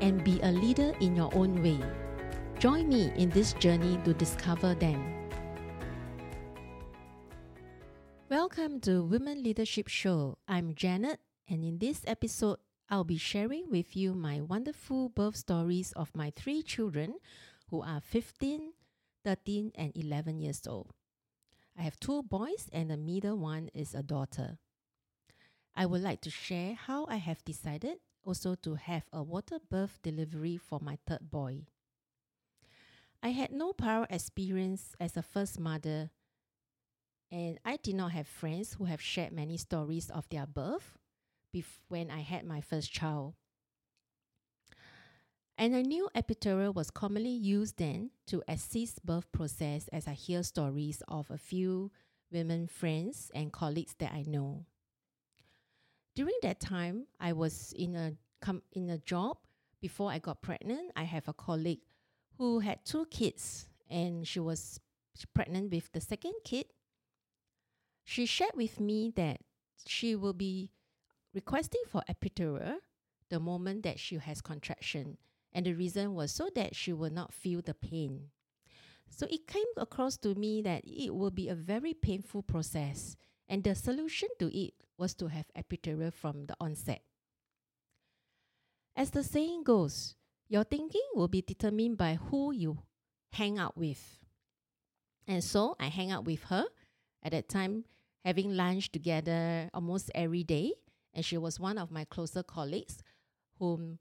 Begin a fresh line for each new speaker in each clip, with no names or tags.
and be a leader in your own way. Join me in this journey to discover them. Welcome to Women Leadership Show. I'm Janet, and in this episode, I'll be sharing with you my wonderful birth stories of my three children who are 15, 13, and 11 years old. I have two boys, and the middle one is a daughter. I would like to share how I have decided also to have a water birth delivery for my third boy. I had no prior experience as a first mother, and I did not have friends who have shared many stories of their birth when I had my first child. And I knew epidural was commonly used then to assist birth process as I hear stories of a few women friends and colleagues that I know. During that time, I was in a com- in a job before I got pregnant. I have a colleague who had two kids and she was pregnant with the second kid. She shared with me that she will be requesting for epidural the moment that she has contraction and the reason was so that she will not feel the pain. So it came across to me that it will be a very painful process and the solution to it was to have epidural from the onset. As the saying goes, your thinking will be determined by who you hang out with. And so I hang out with her at that time, having lunch together almost every day. And she was one of my closer colleagues whom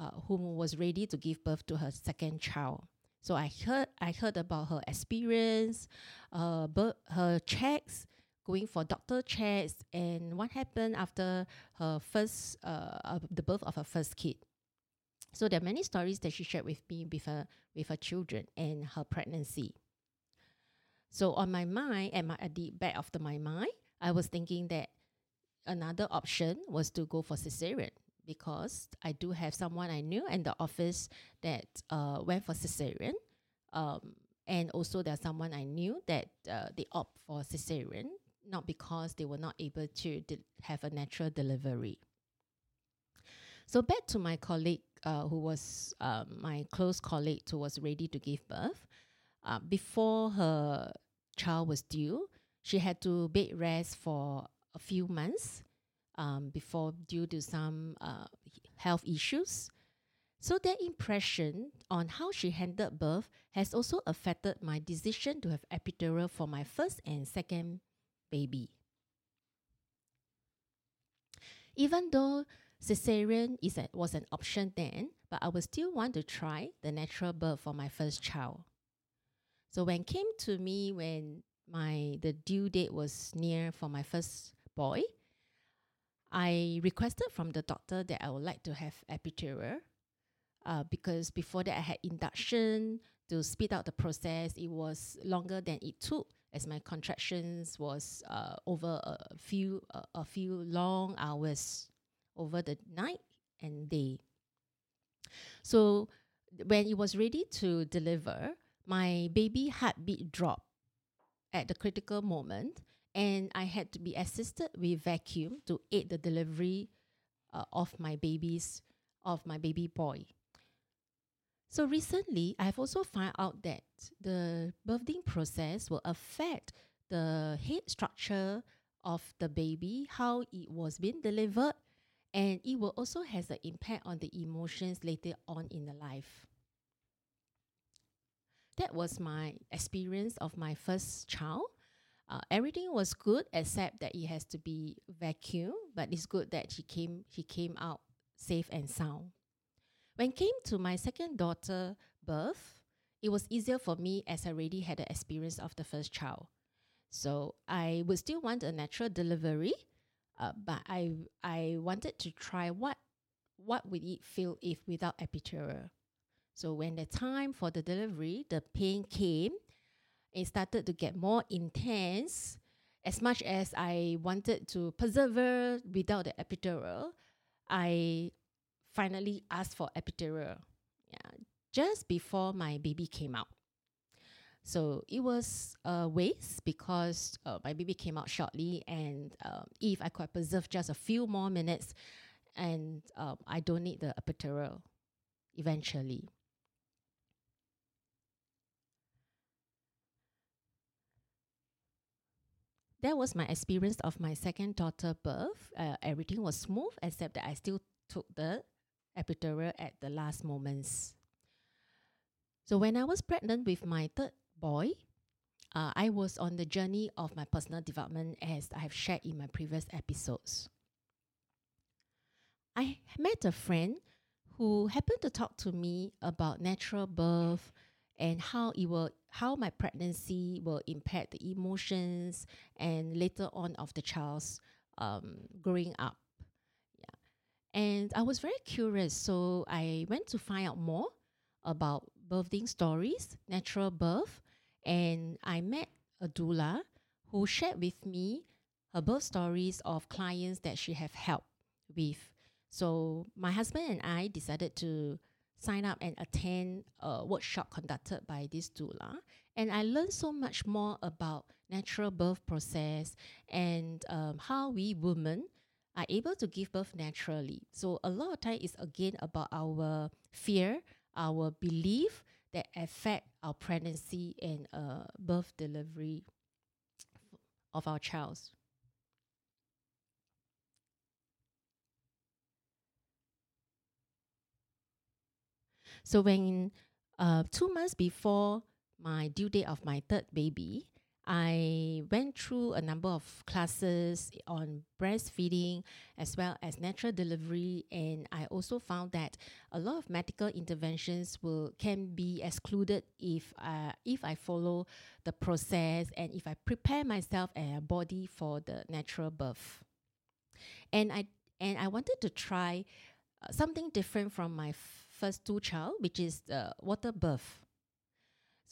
uh, whom was ready to give birth to her second child. So I heard I heard about her experience, uh, her checks, going for doctor checks, and what happened after her first uh, uh, the birth of her first kid. So there are many stories that she shared with me with her with her children and her pregnancy. So on my mind, at my at the back of the, my mind, I was thinking that another option was to go for cesarean because I do have someone I knew in the office that uh, went for cesarean. Um, and also there's someone I knew that uh, they opt for cesarean, not because they were not able to de- have a natural delivery. So back to my colleague uh, who was um, my close colleague who was ready to give birth. Uh, before her child was due, she had to bed rest for a few months um, before due to some uh, health issues. So that impression on how she handled birth has also affected my decision to have epidural for my first and second baby. Even though cesarean is a, was an option then, but I would still want to try the natural birth for my first child. So when came to me when my the due date was near for my first boy, I requested from the doctor that I would like to have epidural uh, because before that I had induction to speed up the process. It was longer than it took as my contractions was uh, over a few uh, a few long hours over the night and day. So when it was ready to deliver, my baby heartbeat dropped at the critical moment and I had to be assisted with vacuum to aid the delivery uh, of my baby's of my baby boy. So recently, I've also found out that the birthing process will affect the head structure of the baby, how it was being delivered, and it will also has an impact on the emotions later on in the life. That was my experience of my first child. Uh, everything was good except that it has to be vacuum, but it's good that she came he came out safe and sound. When it came to my second daughter birth, it was easier for me as I already had the experience of the first child. So I would still want a natural delivery, uh, but I I wanted to try what what would it feel if without epidural. So when the time for the delivery, the pain came, it started to get more intense. As much as I wanted to persevere without the epidural, I finally asked for epidural. Yeah, just before my baby came out. So it was a waste because uh, my baby came out shortly, and uh, if I could preserve just a few more minutes, and um, I don't need the epidural eventually. That was my experience of my second daughter birth. Uh, everything was smooth except that I still took the epidural at the last moments. So when I was pregnant with my third boy, uh, I was on the journey of my personal development as I have shared in my previous episodes. I met a friend who happened to talk to me about natural birth and how it will how my pregnancy will impact the emotions and later on of the child's um, growing up. And I was very curious, so I went to find out more about birthing stories, natural birth, and I met a doula who shared with me her birth stories of clients that she have helped with. So my husband and I decided to sign up and attend a workshop conducted by this doula. And I learned so much more about natural birth process and um, how we women are able to give birth naturally. So a lot of time is again about our fear, our belief that affect our pregnancy and uh, birth delivery of our child. So when uh, two months before my due date of my third baby, I went through a number of classes on breastfeeding as well as natural delivery, and I also found that a lot of medical interventions will can be excluded if uh, if I follow the process and if I prepare myself and a body for the natural birth. And I and I wanted to try uh, something different from my first two child, which is the water birth.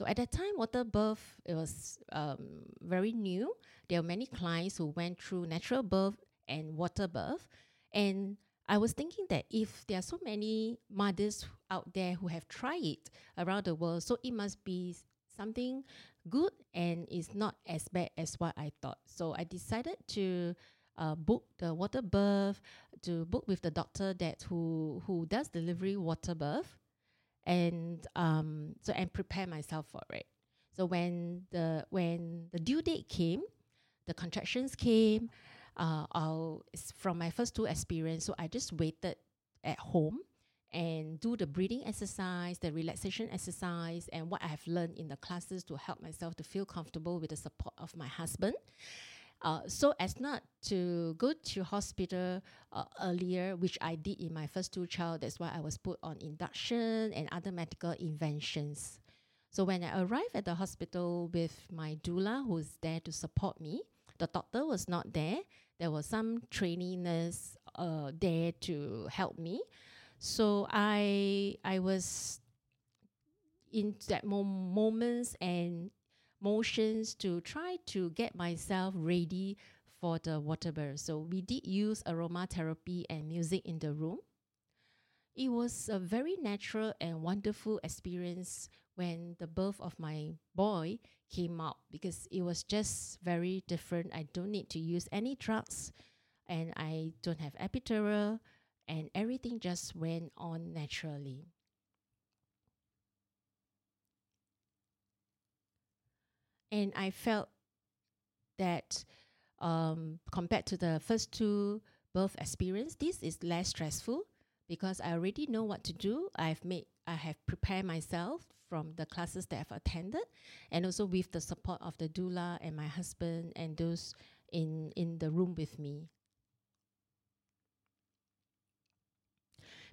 So at that time, water birth it was um, very new. There were many clients who went through natural birth and water birth, and I was thinking that if there are so many mothers out there who have tried it around the world, so it must be something good and it's not as bad as what I thought. So I decided to uh, book the water birth, to book with the doctor that who who does delivery water birth, and um, so and prepare myself for it. So when the when the due date came, the contractions came. Uh, I'll, from my first two experience, so I just waited at home and do the breathing exercise, the relaxation exercise, and what I have learned in the classes to help myself to feel comfortable with the support of my husband. Uh, so as not to go to hospital uh, earlier, which I did in my first two child. That's why I was put on induction and other medical inventions. So when I arrived at the hospital with my doula, who's there to support me, the doctor was not there. There was some trainee nurse uh, there to help me. So I I was in that mo- moments and motions to try to get myself ready for the water birth. So we did use aromatherapy and music in the room. It was a very natural and wonderful experience when the birth of my boy came out because it was just very different. I don't need to use any drugs and I don't have epidural and everything just went on naturally. And I felt that um, compared to the first two birth experience, this is less stressful because I already know what to do. I've made, I have prepared myself from the classes that I've attended, and also with the support of the doula and my husband and those in in the room with me.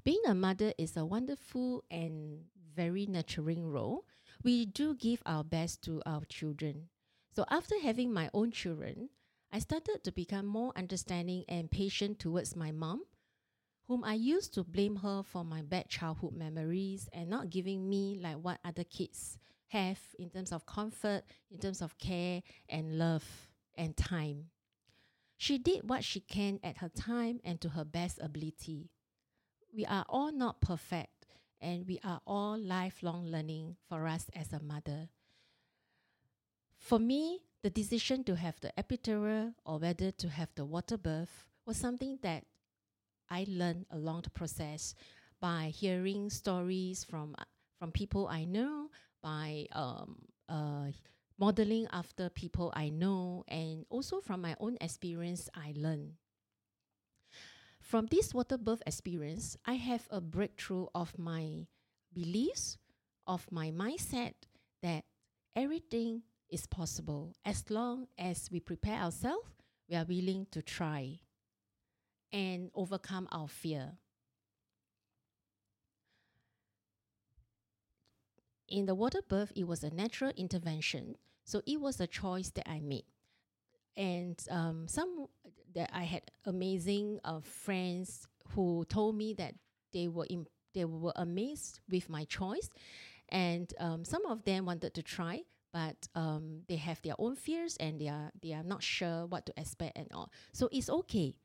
Being a mother is a wonderful and very nurturing role we do give our best to our children. So after having my own children, I started to become more understanding and patient towards my mom, whom I used to blame her for my bad childhood memories and not giving me like what other kids have in terms of comfort, in terms of care and love and time. She did what she can at her time and to her best ability. We are all not perfect and we are all lifelong learning for us as a mother. For me, the decision to have the epidural or whether to have the water birth was something that I learned along the process by hearing stories from from people I know, by um, uh, modeling after people I know, and also from my own experience, I learn. From this water birth experience, I have a breakthrough of my beliefs, of my mindset that everything is possible as long as we prepare ourselves, we are willing to try and overcome our fear. In the water birth, it was a natural intervention, so it was a choice that I made. And um, some that I had amazing uh, friends who told me that they were they were amazed with my choice, and um, some of them wanted to try, but um, they have their own fears and they are they are not sure what to expect and all. So it's okay.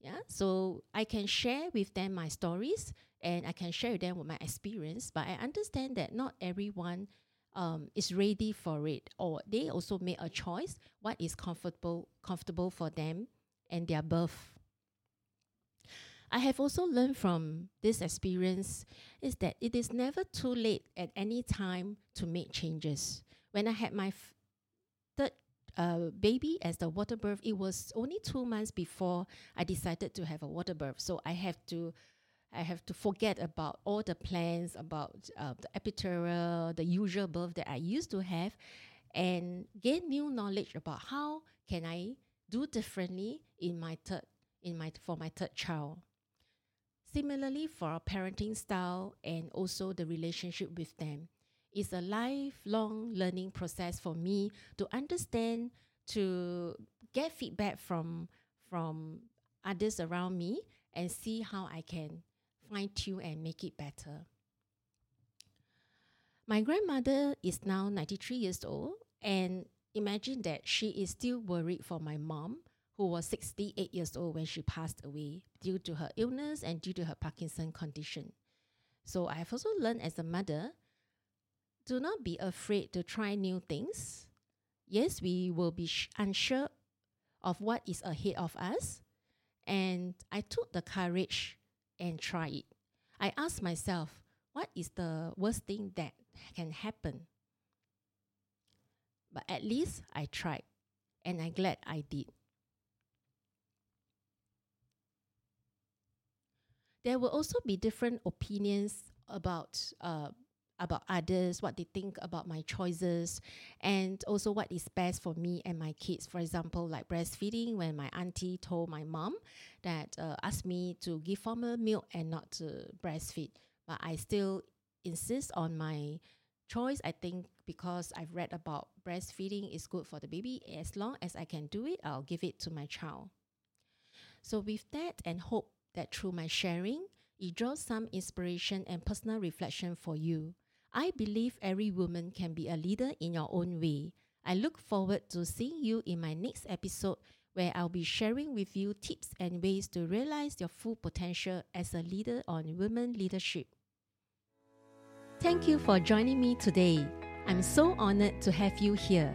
Yeah, so I can share with them my stories and I can share with them with my experience, but I understand that not everyone um, is ready for it, or they also make a choice what is comfortable comfortable for them and their birth. I have also learned from this experience is that it is never too late at any time to make changes. When I had my third uh, baby as the water birth, it was only two months before I decided to have a water birth. So I have to I have to forget about all the plans about uh, the epidural, the usual birth that I used to have, and gain new knowledge about how can I do differently in my third in my for my third child. Similarly, for our parenting style and also the relationship with them, it's a lifelong learning process for me to understand, to get feedback from from others around me and see how I can fine tune and make it better. My grandmother is now 93 years old, and imagine that she is still worried for my mom, who was 68 years old when she passed away due to her illness and due to her Parkinson condition. So I have also learned as a mother do not be afraid to try new things. Yes, we will be unsure of what is ahead of us. And I took the courage and try it. I asked myself, what is the worst thing that can happen? But at least I tried, and I'm glad I did. There will also be different opinions about uh, about others, what they think about my choices, and also what is best for me and my kids. For example, like breastfeeding, when my auntie told my mom that uh, asked me to give formula milk and not to breastfeed, but I still insist on my choice. I think because I've read about breastfeeding is good for the baby, as long as I can do it, I'll give it to my child. So, with that, and hope that through my sharing, it draws some inspiration and personal reflection for you. I believe every woman can be a leader in your own way. I look forward to seeing you in my next episode where I'll be sharing with you tips and ways to realize your full potential as a leader on women leadership. Thank you for joining me today. I'm so honored to have you here.